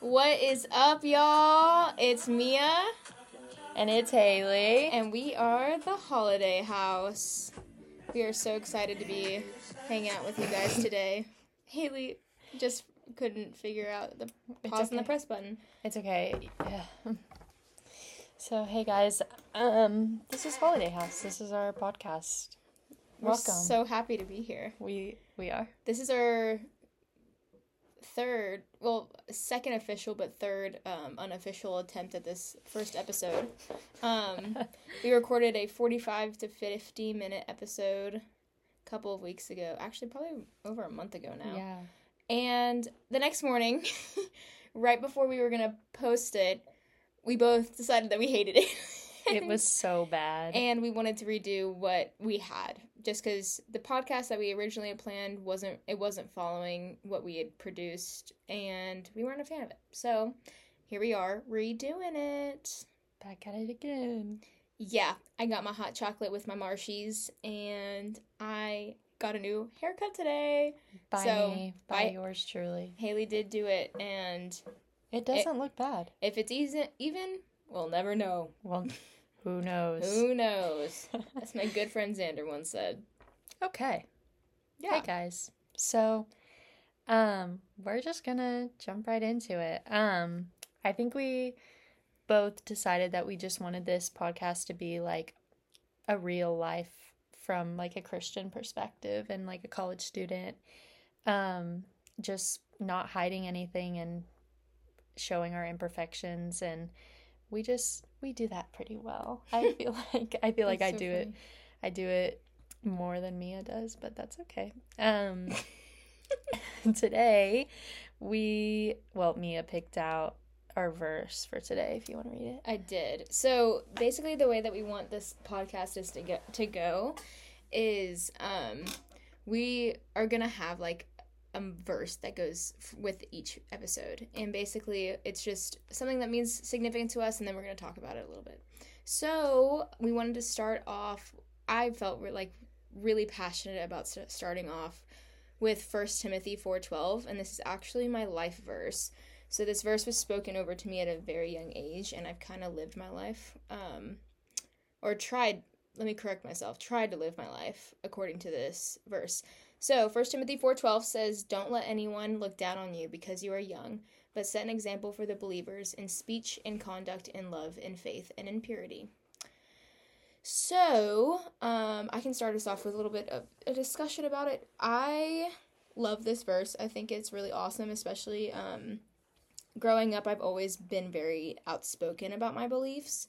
What is up, y'all? It's Mia, And it's Hailey. and we are the Holiday House. We are so excited to be hanging out with you guys today. Hailey just couldn't figure out the pause and the press button. It's okay. Yeah. So hey guys, um, this is Holiday House. This is our podcast. We're Welcome. so happy to be here. we we are. This is our third, well, second official, but third um, unofficial attempt at this first episode. Um, we recorded a 45 to 50 minute episode a couple of weeks ago. Actually, probably over a month ago now. Yeah. And the next morning, right before we were going to post it, we both decided that we hated it. It was so bad. and we wanted to redo what we had just because the podcast that we originally had planned wasn't it wasn't following what we had produced and we weren't a fan of it so here we are redoing it Back at it again. yeah i got my hot chocolate with my marshies and i got a new haircut today By So, me, by, by- yours truly. hailey did do it and It doesn't look bad. if it's even even we'll never know Well, who knows? who knows as my good friend xander once said Okay. yeah Hey guys. So, um, we're just gonna jump right into it. Um, I think we both decided that we just wanted this podcast to be like a real life from like a Christian perspective and like a college student. Um, just not hiding anything and showing our imperfections and we just we do that pretty well. I feel like I feel like I so do it. I do it more than Mia does, but that's okay. Um, today, we, well, Mia picked out our verse for today if you want to read it. I did. So basically, the way that we want this podcast is to get to go is um, we are gonna have like a verse that goes f- with each episode, and basically, it's just something that means significant to us, and then we're gonna talk about it a little bit. So we wanted to start off. I felt re- like really passionate about st- starting off with First Timothy four twelve, and this is actually my life verse. So this verse was spoken over to me at a very young age, and I've kind of lived my life, um, or tried. Let me correct myself. Tried to live my life according to this verse. So 1 Timothy four twelve says, "Don't let anyone look down on you because you are young, but set an example for the believers in speech, in conduct, in love, in faith, and in purity." So um, I can start us off with a little bit of a discussion about it. I love this verse. I think it's really awesome, especially. Um, growing up i've always been very outspoken about my beliefs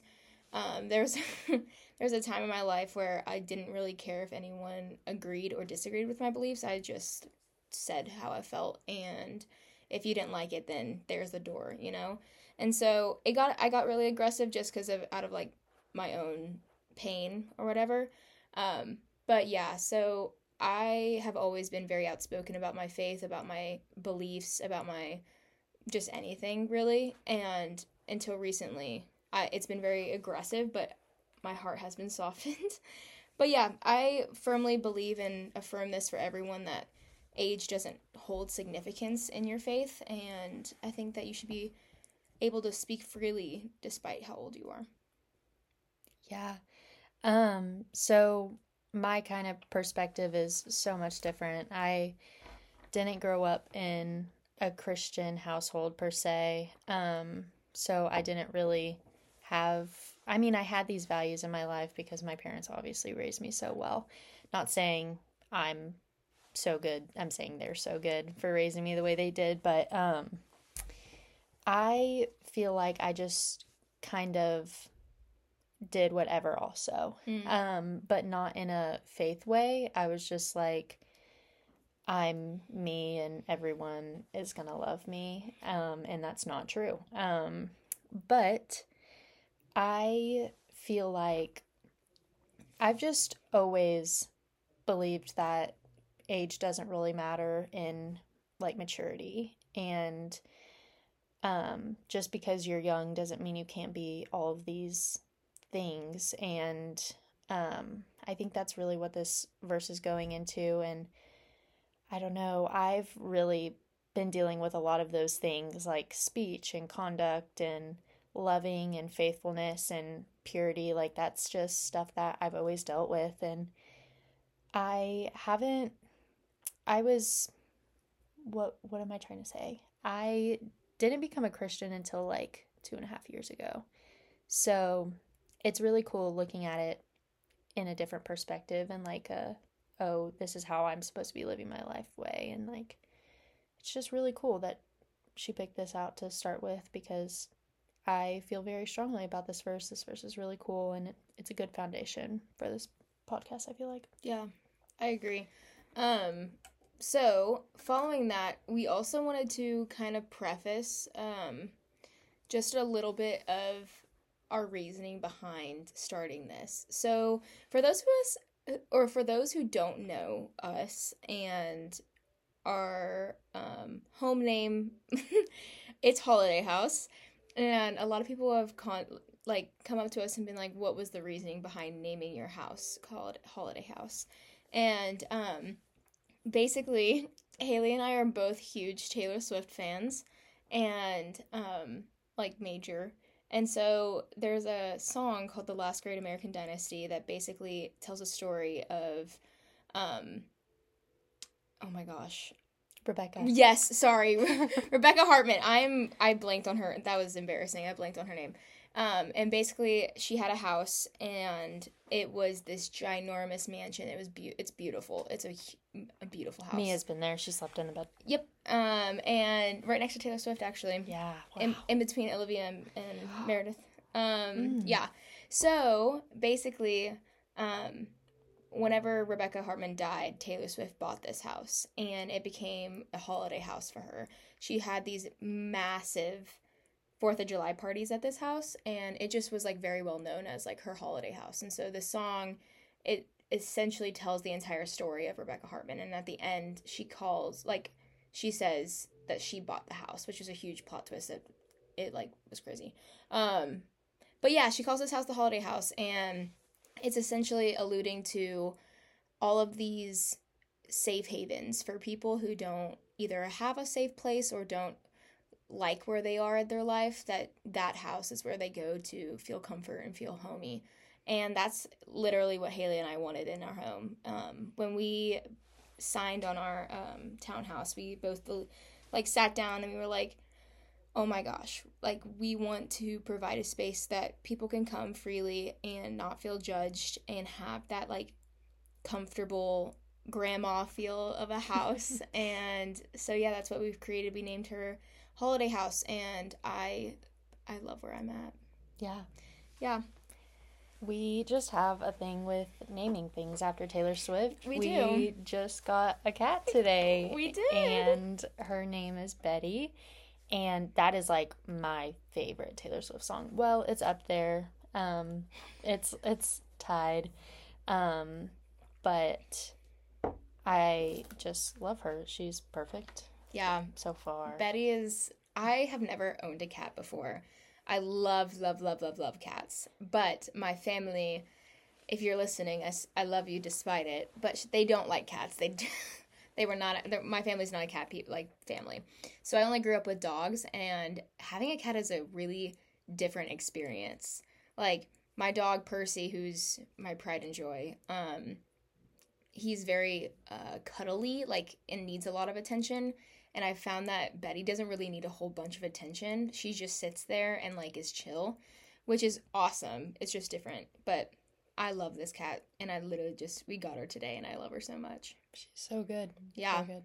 um, there's there's a time in my life where i didn't really care if anyone agreed or disagreed with my beliefs. I just said how i felt and if you didn't like it then there's the door you know? And so it got i got really aggressive just because of out of like my own pain or whatever. Um, but yeah so i have always been very outspoken about my faith about my beliefs about my just anything really. And until recently I, it's been very aggressive but my heart has been softened but yeah i firmly believe and affirm this for everyone that age doesn't hold significance in your faith and i think that you should be able to speak freely despite how old you are Yeah. Um, so my kind of perspective is so much different. I didn't grow up in a Christian household per se. Um, so I didn't really have I mean, I had these values in my life because my parents obviously raised me so well. Not saying I'm so good. I'm saying they're so good for raising me the way they did, but um I feel like I just kind of did whatever also. Mm. Um but not in a faith way. I was just like I'm me and everyone is going to love me. Um and that's not true. Um but I feel like I've just always believed that age doesn't really matter in like maturity. And um just because you're young doesn't mean you can't be all of these things. And um I think that's really what this verse is going into. And I don't know I've really been dealing with a lot of those things like speech and conduct and loving and faithfulness and purity. Like, that's just stuff that I've always dealt with. And I haven't, I was, what, what am I trying to say? I didn't become a Christian until like two and a half years ago. So it's really cool looking at it in a different perspective and like a, oh, this is how I'm supposed to be living my life way. And like, it's just really cool that she picked this out to start with because I feel very strongly about this verse. This verse is really cool and it, it's a good foundation for this podcast, I feel like. Yeah, I agree. Um, so following that, we also wanted to kind of preface um, just a little bit of our reasoning behind starting this. So for those of us, or for those who don't know us and our um, home name, it's Holiday House, and a lot of people have con- like come up to us and been like, "What was the reasoning behind naming your house called Holiday House?" And um, basically, Hailey and I are both huge Taylor Swift fans, and um, like major. And so there's a song called "The Last Great American Dynasty" that basically tells a story of, um, oh my gosh, Rebecca. Yes, sorry, Rebecca Hartman. I'm I blanked on her. That was embarrassing. I blanked on her name. Um, and basically, she had a house, and it was this ginormous mansion. It was be- it's beautiful. It's a, a beautiful house. Mia's been there. She slept in the bed. Yep. Um, and right next to Taylor Swift, actually. Yeah. Wow. In, in between Olivia and, and Meredith. Um, Mm. yeah. So basically, um, whenever Rebecca Hartman died, Taylor Swift bought this house and it became a holiday house for her. She had these massive Fourth of July parties at this house, and it just was like very well known as like her holiday house. And so the song, it essentially tells the entire story of Rebecca Hartman. And at the end, she calls like she says that she bought the house, which is a huge plot twist. That it like was crazy. Um, but yeah, she calls this house the holiday house, and it's essentially alluding to all of these safe havens for people who don't either have a safe place or don't like where they are in their life that that house is where they go to feel comfort and feel homey. And that's literally what hailey and i wanted in our home. Um, when we signed on our um, townhouse we both like sat down and we were like oh my gosh like we want to provide a space that people can come freely and not feel judged and have that like comfortable grandma feel of a house and so yeah that's what we've created we named her holiday house and i i love where i'm at yeah. yeah We just have a thing with naming things after Taylor Swift. We we do. just got a cat today. We did. And her name is Betty. And that is like my favorite Taylor Swift song. Well, it's up there. Um it's it's tied. Um but I just love her. She's perfect yeah so far. betty is i have never owned a cat before i love love love love love cats but my family if you're listening I, I love you despite it but sh- they don't like cats they d- they were not my family's not a cat pe- like family. So i only grew up with dogs and having a cat is a really different experience. Like my dog percy who's my pride and joy um he's very uh, cuddly like and needs a lot of attention. And i found that betty doesn't really need a whole bunch of attention. She just sits there and like is chill which is awesome. It's just different. But i love this cat and i literally just we got her today and i love her so much She's so good. Yeah. So good.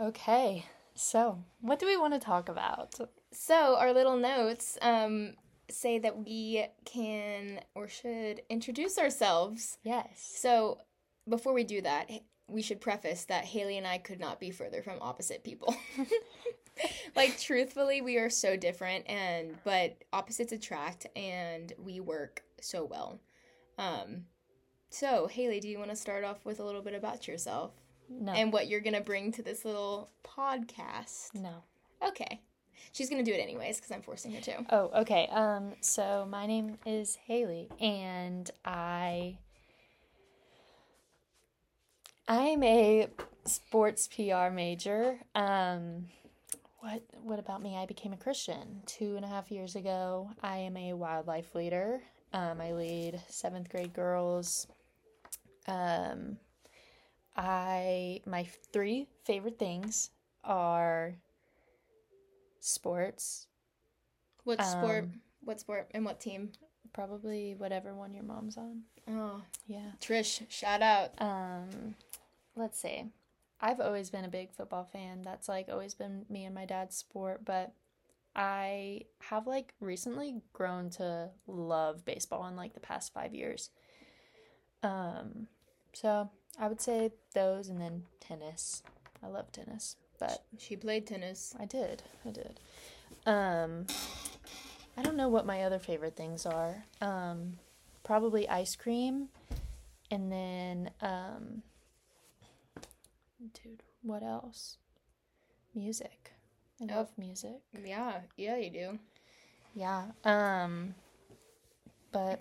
Okay. So, what do we want to talk about? so our little notes um say that we can or should introduce ourselves Yes. So, before we do that, we should preface that Hailey and I could not be further from opposite people. like truthfully, we are so different and but opposites attract and we work so well. Um so, Hailey, do you want to start off with a little bit about yourself No. and what you're going to bring to this little podcast? no. Okay. She's going to do it anyways cuz I'm forcing her to. Oh, okay. Um so my name is Hailey and I I'm a sports PR major. Um, what what about me? I became a Christian two and a half years ago. I am a young life leader. Um, I lead seventh grade girls. Um, I my three favorite things are sports. What sport? Um, What sport and what team? Probably whatever one your mom's on. Oh, Yeah. Trish, shout out. Um, let's see. I've always been a big football fan. That's like always been me and my dad's sport, but I have like recently grown to love baseball in like the past 5 years. Um, so I would say those and then tennis. I love tennis, but She played tennis. I did. I did. Um I don't know what my other favorite things are. Um probably ice cream and then um dude, what else? Music. I Oh. love music. Yeah, yeah, you do. Yeah. Um but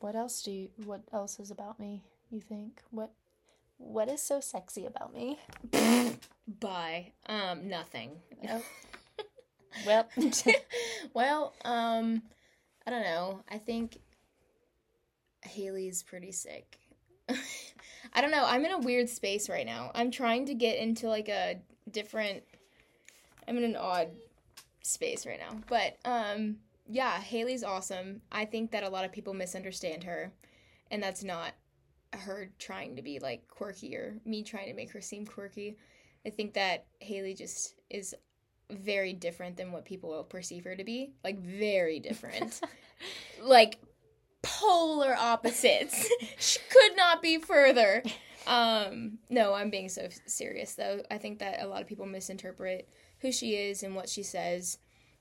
what else do you what else is about me, you think? What what is so sexy about me? Bye. Um, nothing. Well, well, um, I don't know. I think Hailey's pretty sick. I don't know. I'm in a weird space right now. I'm trying to get into like a different. I'm in an odd space right now, but um, yeah, Hailey's awesome. I think that a lot of people misunderstand her, and that's not her trying to be like quirky or me trying to make her seem quirky. I think that Hailey just is very different than what people will perceive her to be. Like very different. like polar opposites. she could not be further. Um no, I'm being so serious though. I think that a lot of people misinterpret who she is and what she says.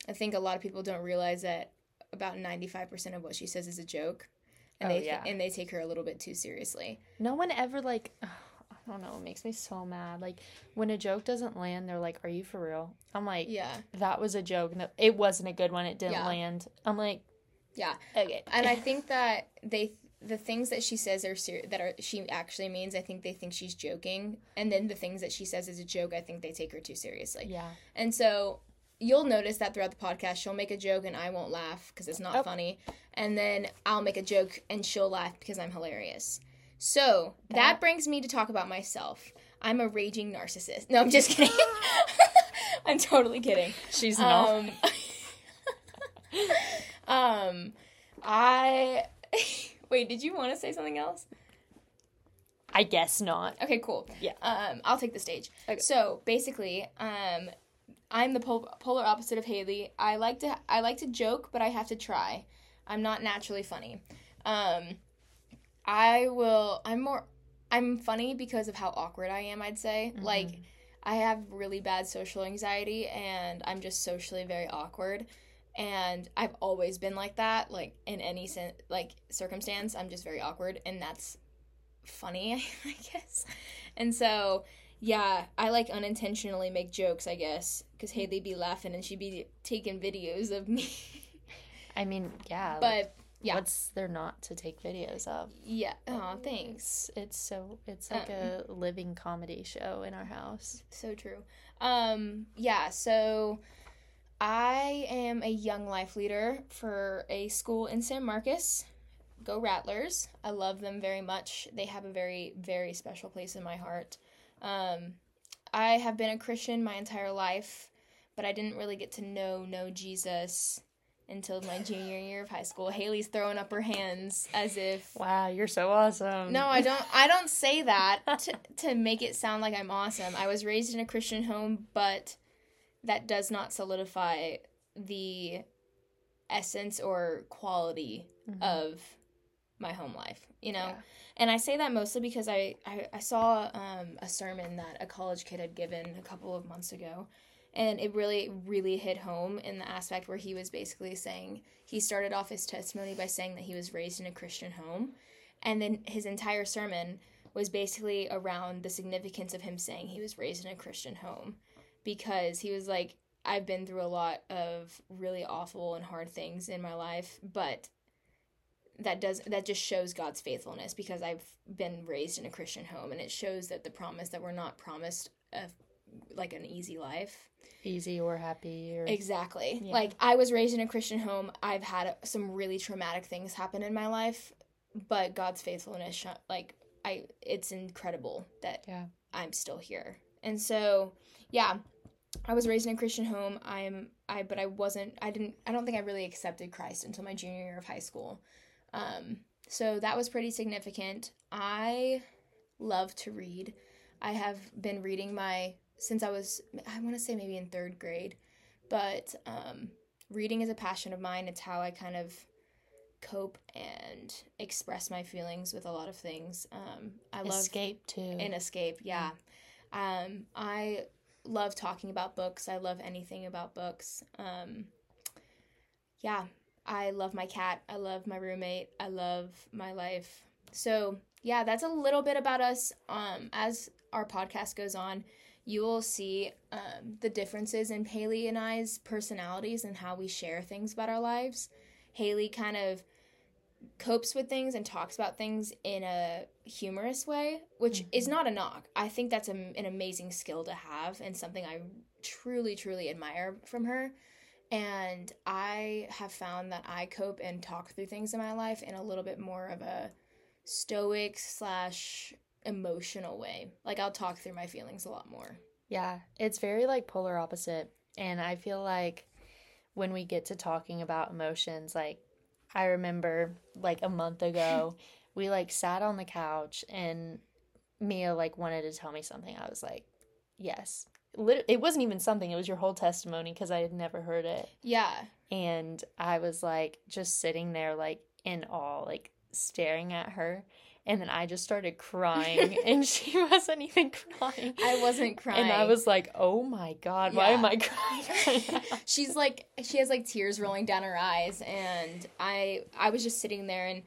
I think a lot of people don't realize that about 95% of what she says is a joke. And Oh, they yeah. and they take her a little bit too seriously. No one ever like I don't know, it makes me so mad. Like when a joke doesn't land, they're like, "Are you for real?" I'm like, Yeah. "That was a joke. No, it wasn't a good one. It didn't Yeah. land." I'm like, Yeah. "Okay." and I think that they the things that she says are ser- that are she actually means. I think they think she's joking, and then the things that she says as a joke, I think they take her too seriously. yeah. And so you'll notice that throughout the podcast, she'll make a joke and I won't laugh because it's not Oh. funny, and then I'll make a joke and she'll laugh because I'm hilarious. So that, That- brings me to talk about myself. I'm a raging narcissist. No, I'm just kidding. I'm totally kidding. She's not. Um, um, I wait. Did you want to say something else? I guess not. Okay, cool. Yeah. Um, I'll take the stage. Okay. So basically, um, I'm the pol- polar opposite of Hailey. I like to I like to joke, but I have to try. I'm not naturally funny. Um, I will. I'm more. I'm funny because of how awkward I am. I'd say like. I have really bad social anxiety and I'm just socially very awkward. And I've always been like that, like in any like circumstance, I'm just very awkward and that's funny, I guess. And so, yeah, I like unintentionally make jokes, I guess, cuz Hailey be laughing and she'd be taking videos of me. I mean, yeah. like, but yeah. what's there not to take videos of? yeah, oh, thanks. It's it's so it's like Um, a living comedy show in our house. So true. Um, yeah, so I am a young life leader for a school in San Marcos. Go Rattlers. I love them very much. They have a very, very special place in my heart. Um, I have been a Christian my entire life, but I didn't really get to know know Jesus until my junior year of high school. Hailey's throwing up her hands as if Wow, you're so awesome. no, I don't. I don't say that to, to make it sound like I'm awesome. I was raised in a Christian home, but that does not solidify the essence or quality of my home life. You know, Yeah. and I say that mostly because I I, I saw um, a sermon that a college kid had given a couple of months ago. And it really, really hit home in the aspect where he was basically saying he started off his testimony by saying that he was raised in a Christian home. And then his entire sermon was basically around the significance of him saying he was raised in a Christian home because he was like, I've been through a lot of really awful and hard things in my life, but that does that just shows God's faithfulness because I've been raised in a Christian home and it shows that the promise that we're not promised a like an easy life. Easy or happy or Exactly. Yeah. Like I was raised in a Christian home. I've had some really traumatic things happen in my life, but God's faithfulness like I it's incredible that Yeah. I'm still here. And so, yeah, I was raised in a Christian home. I'm I but I wasn't I didn't I don't think I really accepted Christ until my junior year of high school. Um so that was pretty significant. I love to read. I have been reading my since I was I want to say maybe in 3rd grade. But um reading is a passion of mine. It's how I kind of cope and express my feelings with a lot of things. Um I love escape too. and escape yeah um i love talking about books. I love anything about books. Um yeah i love my cat. I love my roommate. I love my life. So yeah that's a little bit about us. Um as our podcast goes on you will see um, the differences in hailey and i's personalities and how we share things about our lives. Hailey kind of copes with things and talks about things in a humorous way, which mm-hmm. is not a knock. I think that's a, an amazing skill to have and something I truly, truly admire from her. And I have found that I cope and talk through things in my life in a little bit more of a stoic slash emotional way. Like I'll talk through my feelings a lot more. Yeah, it's very like polar opposite. And I feel like when we get to talking about emotions, like I remember like a month ago, we like sat on the couch and Mia like wanted to tell me something. I was like, yes. It wasn't even something, it was your whole testimony because I had never heard it. Yeah. And I was like just sitting there like in awe, like staring at her. And then I just started crying and she wasn't even crying. I wasn't crying. And I was like, "Oh my god, why am I crying?" she's like she has like tears rolling down her eyes and i i was just sitting there and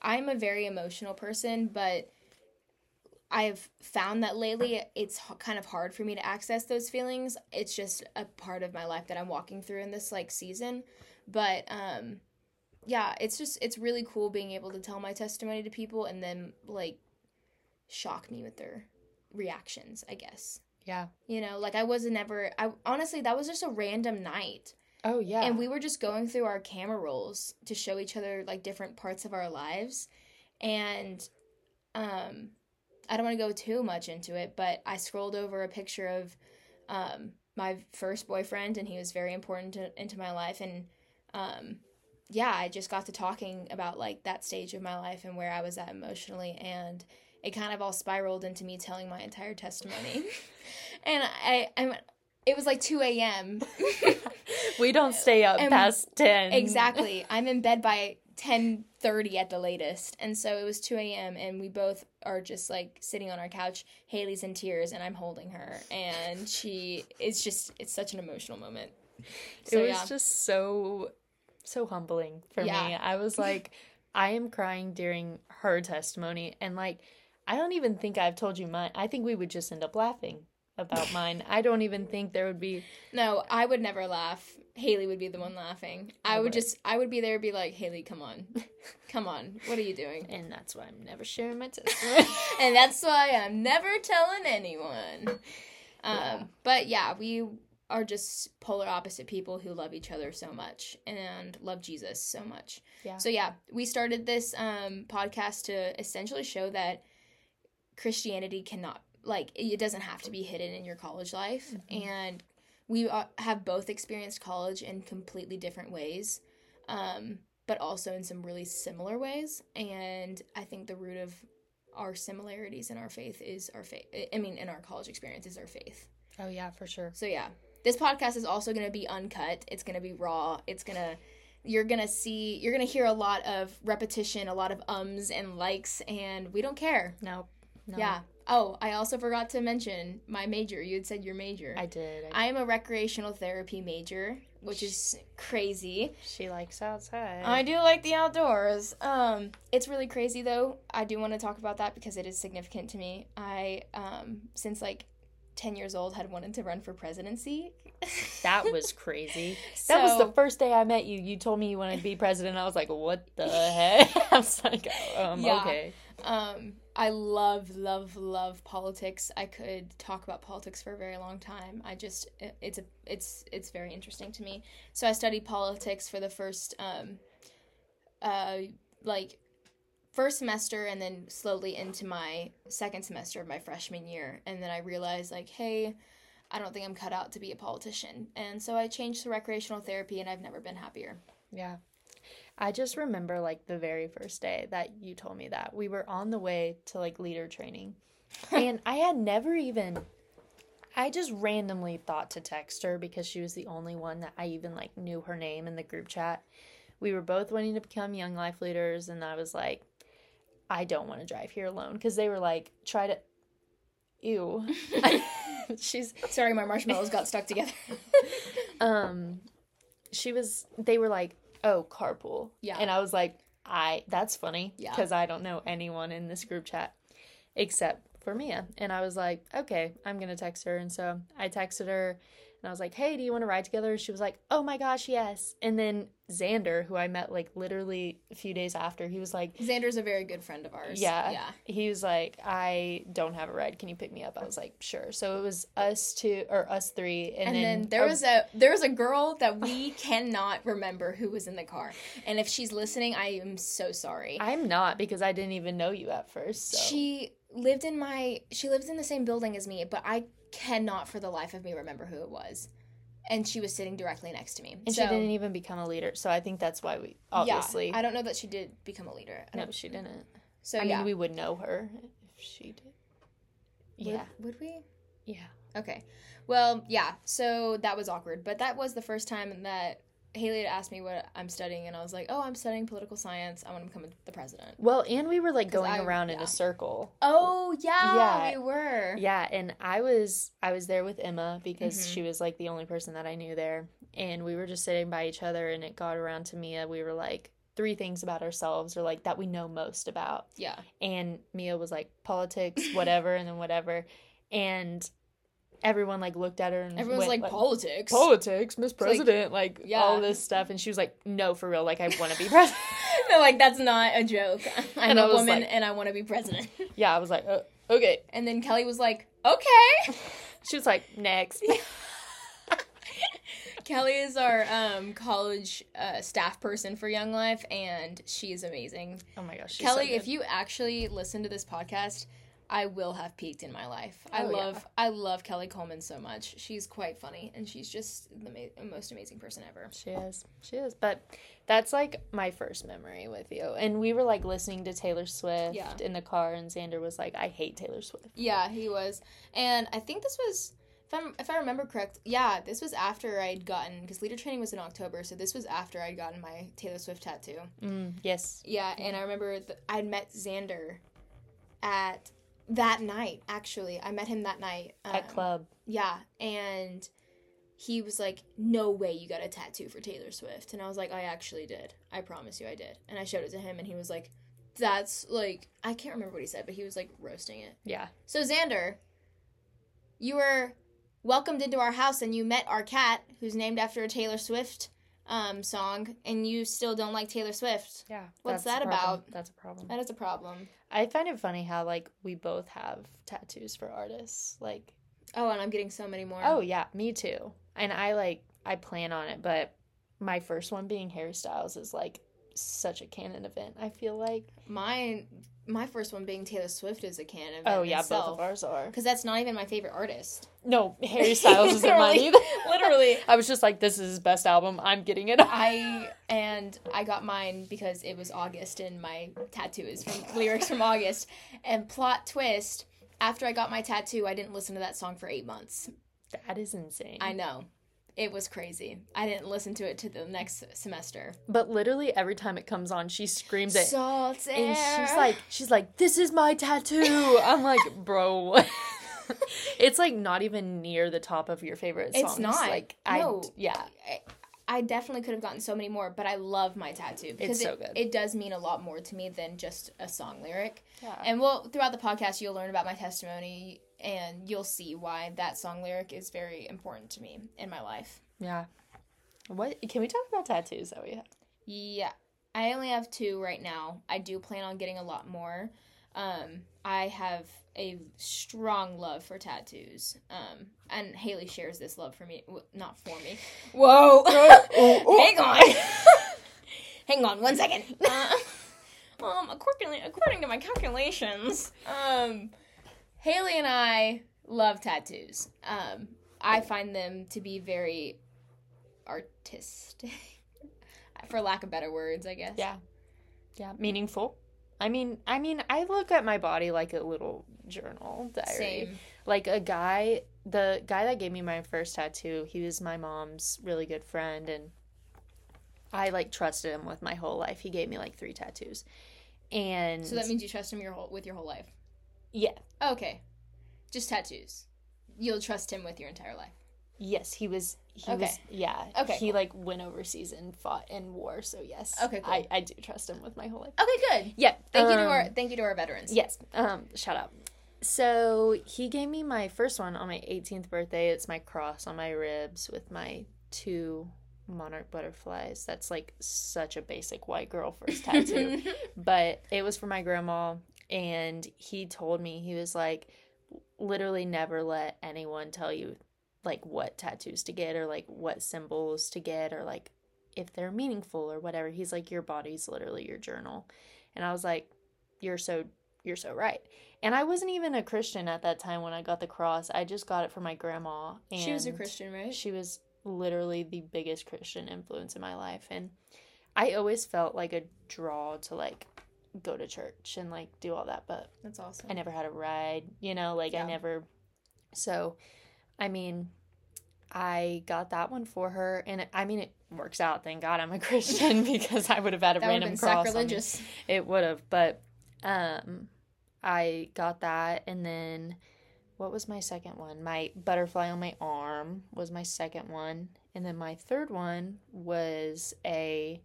i'm a very emotional person but i've found that lately it's h- kind of hard for me to access those feelings it's just a part of my life that i'm walking through in this like season but um yeah it's just it's really cool being able to tell my testimony to people and then like shock me with their reactions i guess yeah. you know like i was never i honestly that was just a random night Oh yeah. and we were just going through our camera rolls to show each other like different parts of our lives and um i don't want to go too much into it but i scrolled over a picture of um my first boyfriend and he was very important to, into my life and um yeah i just got to talking about like that stage of my life and where i was at emotionally and it kind of all spiraled into me telling my entire testimony and i i'm it was like 2 a.m we don't stay up and- past ten. Exactly. I'm in bed by 10:30 at the latest. And so it was 2 a.m. and we both are just like sitting on our couch. Hailey's in tears and I'm holding her and she it's just it's such an emotional moment. So it was yeah. just so so humbling for me. I was like, I am crying during her testimony, and like, I don't even think I've told you mine. I think we would just end up laughing about mine. I don't even think there would be. No, I would never laugh. Hailey would be the one laughing. I would would. just I would be there and be like, "Hailey, come on. come on. What are you doing?" And that's why I'm never sharing my testimony. and that's why I'm never telling anyone. Um, Yeah. But yeah, we are just polar opposite people who love each other so much and love Jesus so much. Yeah. So yeah, we started this um, podcast to essentially show that Christianity cannot like it doesn't have to be hidden in your college life, Mhm. and we uh, have both experienced college in completely different ways. Um, but also in some really similar ways. And I think the root of our similarities in our faith is our faith. I mean, in our college experience is our faith. oh yeah, for sure. So yeah, this podcast is also going to be uncut. It's going to be raw. It's going to you're going to see you're going to hear a lot of repetition, a lot of ums and likes and we don't care. No, no. Yeah. Oh, I also forgot to mention my major. You had said your major. I did. I, I am a recreational therapy major, which is crazy. she likes outside. I do like the outdoors. Um, it's really crazy though. I do want to talk about that because it is significant to me. I um, since like 10 years old had wanted to run for presidency. That was crazy. that was the first day I met you. You told me you wanted to be president. I was like, what the heck? I was like, um, Yeah. okay. Um, I love, love, love politics. I could talk about politics for a very long time. I just, it's a, it's, it's very interesting to me. So I studied politics for the first, um, uh, like, first semester, and then slowly into my second semester of my freshman year, and then I realized, like, hey, I don't think I'm cut out to be a politician, and so I changed to recreational therapy, and I've never been happier. Yeah. I just remember like the very first day that you told me that. We were on the way to like leader training. and I had never even I just randomly thought to text her because she was the only one that I even like knew her name in the group chat. We were both wanting to become young life leaders and I was like I don't want to drive here alone because they were like try to ew. She's Sorry, my marshmallows got stuck together. um she was they were like oh carpool Yeah. and i was like i that's funny Yeah. because i don't know anyone in this group chat except for mia and i was like okay i'm gonna text her and so i texted her and i was like hey do you want to ride together she was like oh my gosh yes and then xander who i met like literally a few days after he was like Xander's a very good friend of ours. yeah. Yeah. He was like, I don't have a ride. Can you pick me up? I was like, sure. So it was us two or us three, and, And, then, then, there a- was a there was a girl that we cannot remember who was in the car. And if she's listening, I am so sorry. I'm not because I didn't even know you at first. So. She lived in my she lived in the same building as me, but I cannot for the life of me remember who it was. And she was sitting directly next to me. and so, she didn't even become a leader. So I think that's why we obviously. Yeah, I don't know that she did become a leader. No, she didn't. so I yeah. mean, we would know her if she did. Would- Yeah, would we? yeah. Okay. Well, yeah. So that was awkward, but that was the first time that Hailey had asked me what I'm studying, and I was like, "Oh, I'm studying political science. I want to become the president." Well, and we were like going I- around in a circle. Oh yeah, Yeah. we were. Yeah, and I was I was there with Emma because Mhm. she was like the only person that I knew there, and we were just sitting by each other, and it got around to Mia. We were like three things about ourselves or like that we know most about, Yeah. and Mia was like politics, whatever, and then whatever, and everyone like looked at her and Everyone's went, like, politics. politics, Miss President, like, yeah. all this stuff, and she was like, no, for real, like I want to be president. They're like, that's not a joke. I'm And I a was woman like- and I want to be president. yeah, I was like, uh, okay. And then Kelly was like, okay. She was like, next. Kelly is our um, college uh, staff person for Young Life, and she is amazing. oh my gosh, she's Kelly, so if you actually listen to this podcast, I will have peaked in my life. I Oh, yeah. love, I love Kelly Coleman so much. She's quite funny, and she's just the ma- most amazing person ever. She is. She is. But that's like my first memory with you. And we were like listening to Taylor Swift Yeah. in the car, and Xander was like, I hate Taylor Swift. Yeah, he was, and I think this was, if I if I remember correct, yeah, this was after I'd gotten because leader training was in October, so this was after I'd gotten my Taylor Swift tattoo. Mm, yes. Yeah, and I remember th- I'd met Xander at that night. Actually, I met him that night At um, club. Yeah, and he was like, "No way, you got a tattoo for Taylor Swift," and I was like, "I actually did. I promise you, I did." And I showed it to him, and he was like, "That's like I can't remember what he said, but he was like roasting it." Yeah. So Xander, you were welcomed into our house, and you met our cat, who's named after a Taylor Swift um, song, and you still don't like Taylor Swift. Yeah. What's that about? That's a problem. That is a problem. I find it funny how like we both have tattoos for artists. Like, Oh, and I'm getting so many more. oh yeah, me too. And I like I plan on it, but my first one being Harry Styles is like such a canon event. I feel like. mine. My first one being Taylor Swift is a canon. Oh yeah, both of ours are. Because that's not even my favorite artist. No, Harry Styles isn't mine either. Literally. I was just like, this is his best album. I'm getting it. I and I got mine because it was August and my tattoo is from lyrics from August. And plot twist, after I got my tattoo, I didn't listen to that song for eight months. that is insane. I know. It was crazy. I didn't listen to it to the next semester. But literally every time it comes on, she screams it. Salt and she's like, she's like, this is my tattoo. I'm like, bro, it's like not even near the top of your favorite songs. It's not. Like, I, yeah, I, I definitely could have gotten so many more, but I love my tattoo because so it, good. it does mean a lot more to me than just a song lyric. Yeah. And well, throughout the podcast, you'll learn about my testimony and you'll see why that song lyric is very important to me in my life. Yeah. What can we talk about tattoos that we have? Yeah, I only have two right now. I do plan on getting a lot more. Um, I have a strong love for tattoos. Um, and Hailey shares this love for me, w- not for me. Whoa, hang on, hang on, one second. Uh, um, according according to my calculations, um, Hailey and I love tattoos. Um, I find them to be very artistic, for lack of better words, I guess. Yeah. Yeah. Meaningful. I mean, I mean, I look at my body like a little journal diary. Same. Like a guy, the guy that gave me my first tattoo, he was my mom's really good friend, and I like trusted him with my whole life. He gave me like three tattoos, and So that means you trust him your whole with your whole life. yeah, Okay, just tattoos. You'll trust him with your entire life. Yes, he was. He Okay. was. Yeah. Okay, He like went overseas and fought in war. So yes. Okay, cool. I I do trust him with my whole life. Okay, good. Yeah. Thank you to um, our thank you to our veterans. Yes. Um, shout out. So he gave me my first one on my 18th birthday. It's my cross on my ribs with my two monarch butterflies. That's like such a basic white girl first tattoo. but it was for my grandma and he told me he was like literally never let anyone tell you like what tattoos to get or like what symbols to get or like if they're meaningful or whatever. He's like your body's literally your journal. And I was like you're so you're so right. And I wasn't even a Christian at that time when I got the cross. I just got it for my grandma. And she was a Christian, right? She was literally the biggest Christian influence in my life and I always felt like a draw to like go to church and like do all that, but That's awesome. I never had a ride, you know, like Yeah. I never so I mean I got that one for her and it, I mean it works out, thank God I'm a Christian because I would have had a that would have random been cross on me. sacrilegious. it would have but um i got that and then what was my second one? My butterfly on my arm was my second one and then my third one was a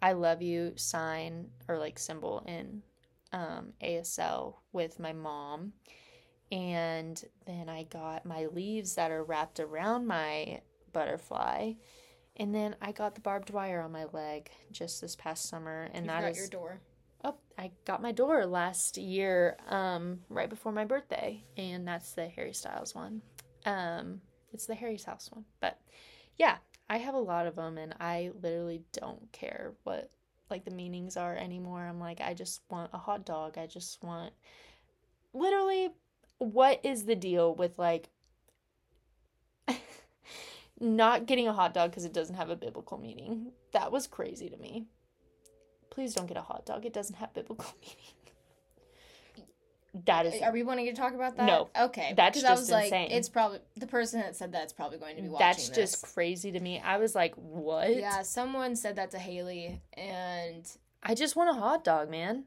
i love you sign or like symbol in um asl with my mom and then i got my leaves that are wrapped around my butterfly and then I got the barbed wire on my leg just this past summer, and You that forgot your door. Oh, I got my door last year, um, right before my birthday, and that's the Harry Styles one. Um, it's the Harry's house one, but yeah, I have a lot of them, and I literally don't care what like the meanings are anymore. I'm like, I just want a hot dog. I just want literally, what is the deal with like not getting a hot dog because it doesn't have a biblical meaning? That was crazy to me. Please don't get a hot dog. It doesn't have biblical meaning. That is Are we wanting to talk about that? No. Okay. That's Because I just was like, insane. it's probably the person that said that's probably going to be watching that's this. just crazy to me. I was like, what? Yeah, someone said that to Hailey, and I just want a hot dog, man.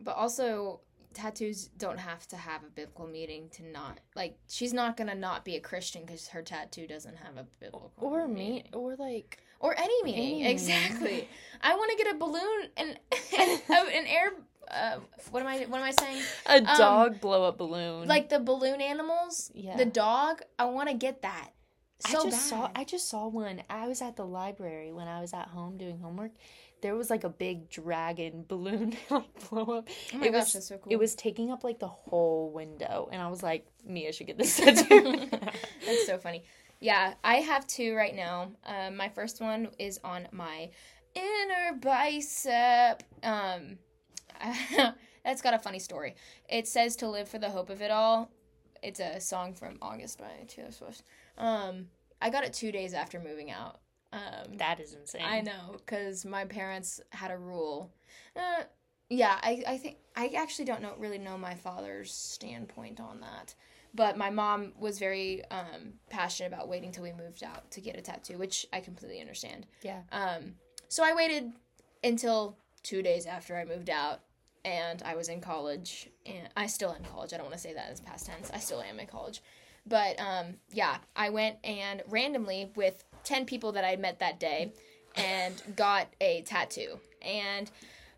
but also tattoos don't have to have a biblical meaning to not like she's not gonna not be a Christian because her tattoo doesn't have a biblical Or meaning. me, or like or any meaning Any meaning. exactly. I want to get a balloon and an air. Uh, what am I? What am I saying? a dog blow up balloon. Like the balloon animals. Yeah. The dog. I want to get that. So I just saw bad. I just saw one. I was at the library when I was at home doing homework. There was like a big dragon balloon like blow up. Oh my it gosh, was, that's so cool. It was taking up like the whole window, and I was like, Mia should get this tattoo. That's so funny. Yeah, I have two right now. Um, my first one is on my inner bicep. Um, that's got a funny story. It says to live for the hope of it all. It's a song from August by Taylor Swift. Um, I got it two days after moving out. Um, that is insane. I know, because my parents had a rule. Uh, yeah, I, I think I actually don't know really know my father's standpoint on that, but my mom was very um, passionate about waiting till we moved out to get a tattoo, which I completely understand. Yeah. Um, so I waited until two days after I moved out, and I was in college, and I still am in college. I don't want to say that as past tense. I still am in college, but um, yeah, I went and randomly with 10 people that I met that day and got a tattoo. And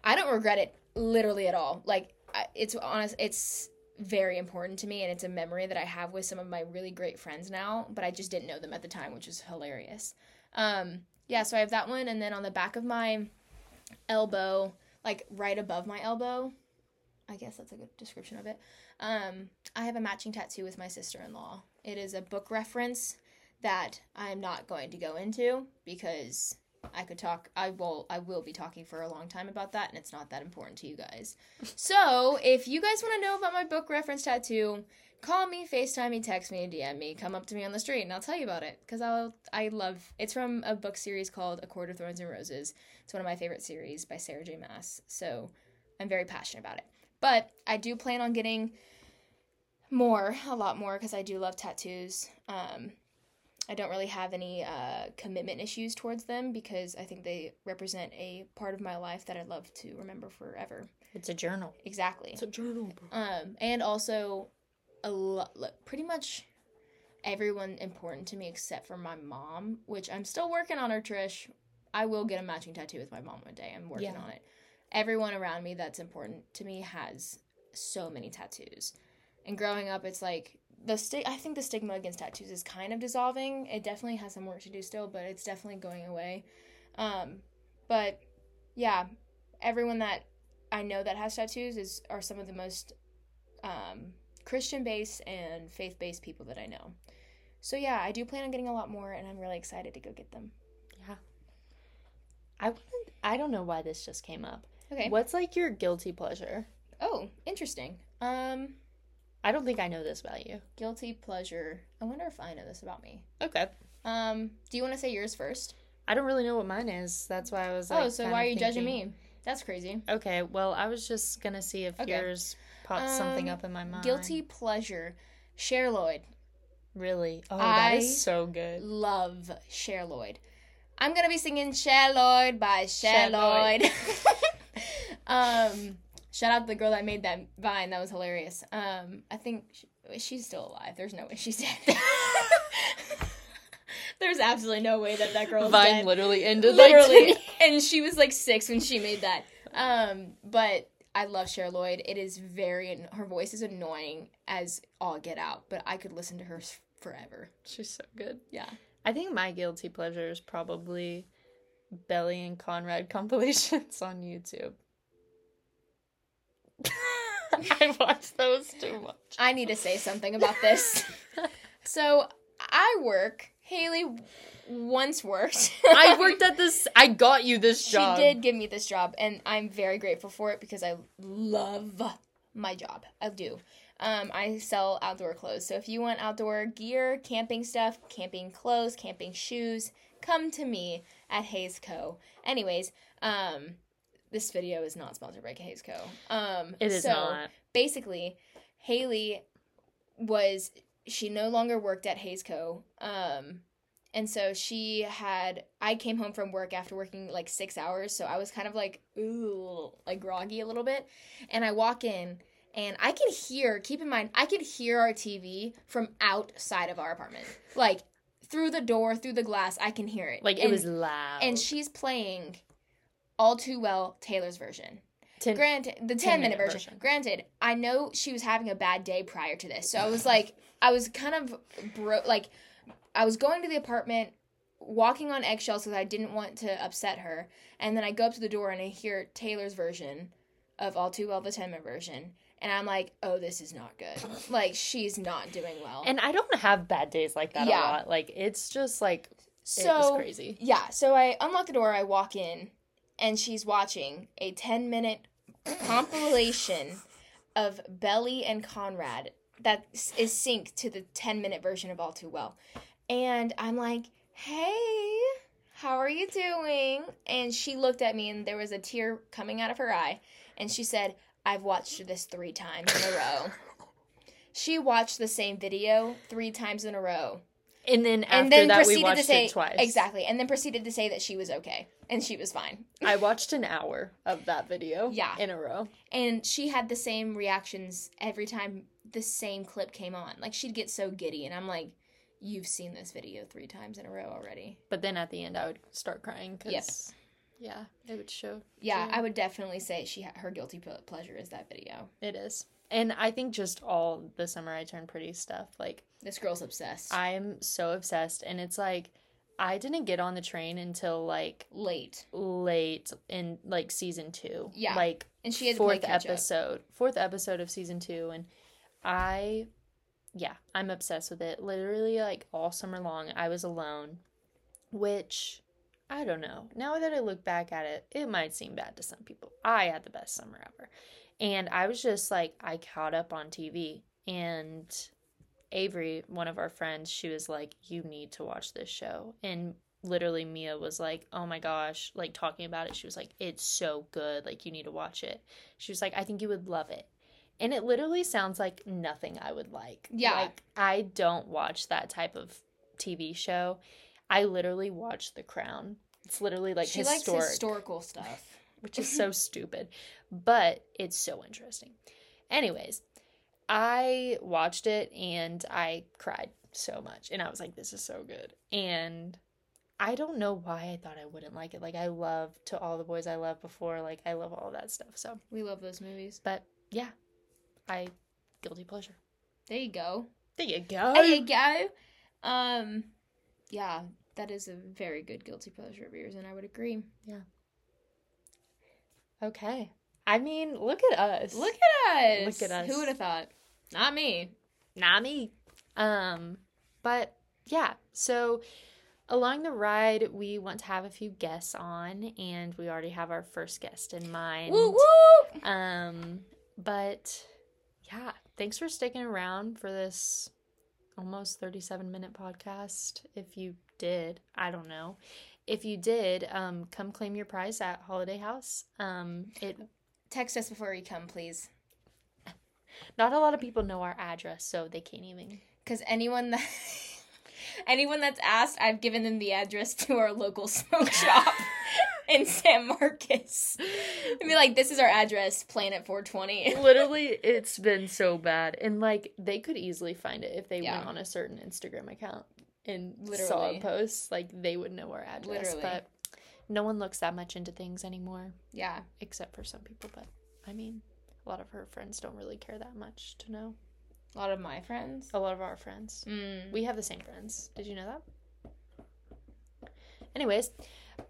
I don't regret it literally at all. Like it's honest it's very important to me and it's a memory that I have with some of my really great friends now, but I just didn't know them at the time, which is hilarious. Um yeah, so I have that one and then on the back of my elbow, like right above my elbow, I guess that's a good description of it. Um, I have a matching tattoo with my sister in law. It is a book reference that I'm not going to go into because I could talk I will I will be talking for a long time about that and it's not that important to you guys. So if you guys want to know about my book reference tattoo, call me, FaceTime me, text me, DM me, come up to me on the street and I'll tell you about it. Because I'll I love it's from a book series called A Court of Thorns and Roses. It's one of my favorite series by Sarah J. Maas. So I'm very passionate about it. But I do plan on getting more, a lot more, because I do love tattoos. Um, I don't really have any uh, commitment issues towards them because I think they represent a part of my life that I'd love to remember forever. It's a journal. Exactly. It's a journal, bro. Um, and also, a lot, pretty much everyone important to me except for my mom, which I'm still working on her. Trish, I will get a matching tattoo with my mom one day. I'm working Yeah. on it. Everyone around me that's important to me has so many tattoos, and growing up, it's like the sti- I think the stigma against tattoos is kind of dissolving. It definitely has some work to do still, but it's definitely going away. Um, but yeah, everyone that I know that has tattoos is are some of the most um, Christian based and faith based people that I know. So yeah, I do plan on getting a lot more, and I'm really excited to go get them. Yeah. I wouldn't, I don't know why this just came up. Okay. What's like your guilty pleasure? Oh, interesting. Um, I don't think I know this about you. guilty pleasure. I wonder if I know this about me. Okay. Um, do you want to say yours first? I don't really know what mine is. That's why I was like. oh, so why are you judging me? That's crazy. Okay, well, I was just gonna see if Okay. yours popped something Um, up in my mind. Guilty pleasure. Cher Lloyd. Really? Oh, I- that is so good. Love Cher Lloyd. I'm gonna be singing Cher Lloyd by Cher Cher Lloyd. um, shout out to the girl that made that vine. That was hilarious. Um, I think she, she's still alive. There's no way she's dead. There's absolutely no way that that girl Vine dead. literally ended Literally, Like and she was like six when she made that. Um, but I love Cher Lloyd. It is very her voice is annoying as all get out, but I could listen to her forever. She's so good. Yeah. I think my guilty pleasure is probably Belly and Conrad compilations on YouTube. I watch those too much. I need to say something about this. so I work. Hailey once worked. I worked at this. I got you this job. She did give me this job, and I'm very grateful for it because I love my job. I do. Um, I sell outdoor clothes. So if you want outdoor gear, camping stuff, camping clothes, camping shoes, come to me at Hayes Co. Anyways, um, this video is not sponsored by Hayes Co. Um, It is so not. basically, Hailey was she no longer worked at Hayes Co. Um, and so she had I came home from work after working like six hours, so I was kind of like ooh, like groggy a little bit. And I walk in and I can hear, keep in mind, I could hear our TV from outside of our apartment. Like through the door, through the glass, I can hear it. Like it was loud. and she's playing all too well Taylor's version. Ten- Granted, the 10 minute 10-minute version. version. Granted, I know she was having a bad day prior to this. So I was like, I was kind of bro like I was going to the apartment walking on eggshells because I didn't want to upset her. And then I go up to the door and I hear Taylor's version of All Too Well, the 10 minute version. And I'm like, oh, this is not good. Like, she's not doing well. and I don't have bad days like that Yeah. a lot. Like it's just like it so was crazy. Yeah, so I unlock the door, I walk in, and she's watching a 10 minute compilation of Belly and Conrad that is synced to the 10 minute version of All Too Well. And I'm like, hey, how are you doing? And she looked at me, and there was a tear coming out of her eye, and she said, I've watched this three times in a row. She watched the same video three times in a row And then after and then that we proceeded watched to say it twice. exactly, and then proceeded to say that she was okay and she was fine. I watched an hour of that video. Yeah. In a row. And she had the same reactions every time the same clip came on. Like she'd get so giddy, and I'm like, you've seen this video three times in a row already. But then at the end, I would start crying because, Yes. yeah, it would show. Yeah, joy. I would definitely say she her guilty ple- pleasure is that video. It is. And I think just all the summer I turned pretty stuff. Like, This girl's obsessed. I'm so obsessed. And it's like, I didn't get on the train until like Late, late in like season two. Yeah. Like, and she had fourth up. episode. Fourth episode of season two. And I, yeah, I'm obsessed with it. Literally, like all summer long, I was alone, which I don't know. Now that I look back at it, it might seem bad to some people. I had the best summer ever. And I was just like, I caught up on TV. And Avery, one of our friends, she was like, You need to watch this show. And literally, Mia was like, Oh my gosh, like talking about it. She was like, It's so good. Like, you need to watch it. She was like, I think you would love it. And it literally sounds like nothing I would like. Yeah. Like, I don't watch that type of TV show. I literally watch The Crown. It's literally like she historic likes historical stuff. Which is so stupid, but it's so interesting. Anyways, I watched it and I cried so much, and I was like, "This is so good." And I don't know why I thought I wouldn't like it. Like I love to all the boys I loved before. Like I love all that stuff. So, We love those movies. but yeah, I guilty pleasure. There you go. There you go. There you go. Um, yeah, that is a very good guilty pleasure of yours, and I would agree. Okay. I mean, look at us. Look at us. Look at us. Who would have thought? Not me. not me. Um, but yeah, so along the ride, we want to have a few guests on, and we already have our first guest in mind. Woo woo. Um, but yeah, thanks for sticking around for this almost 37 minute podcast. If you did, I don't know. If you did, um, come claim your prize at Holiday House. Um, it Text us before you come, please. not a lot of people know our address, so they can't even Because anyone that anyone that's asked, I've given them the address to our local smoke shop in San Marcos. And be like, this is our address, Planet 420. literally it's been so bad and like they could easily find it if they Yeah. went on a certain instagram account and saw Literally. a post like they would know our address Literally. but no one looks that much into things anymore Yeah. except for some people but i mean a lot of her friends don't really care that much to know A lot of my friends. a lot of our friends Mm. we have the same friends did you know that anyways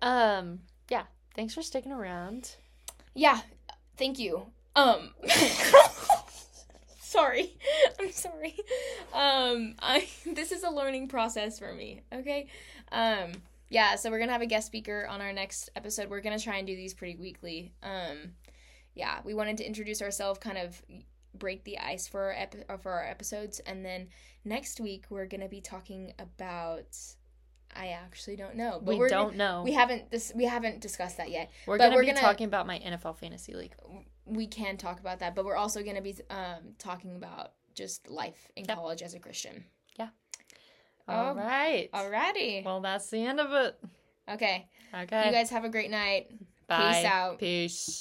um yeah thanks for sticking around Yeah. Thank you. Um. sorry. I'm sorry. Um. I. This is a learning process for me. Okay. Um. Yeah. So we're gonna have a guest speaker on our next episode. We're gonna try and do these pretty weekly. Um. Yeah. We wanted to introduce ourselves, kind of break the ice for our epi- uh, for our episodes, and then next week we're gonna be talking about. I actually don't know. But we don't know We haven't this. We haven't discussed that yet. we're but gonna we're be gonna- talking about my nfl fantasy league we can talk about that, but we're also going to be um, talking about just life in Yep. college as a Christian. All Um, right. Alrighty. Well, that's the end of it. Okay. Okay. You guys have a great night. Bye. peace out. Peace.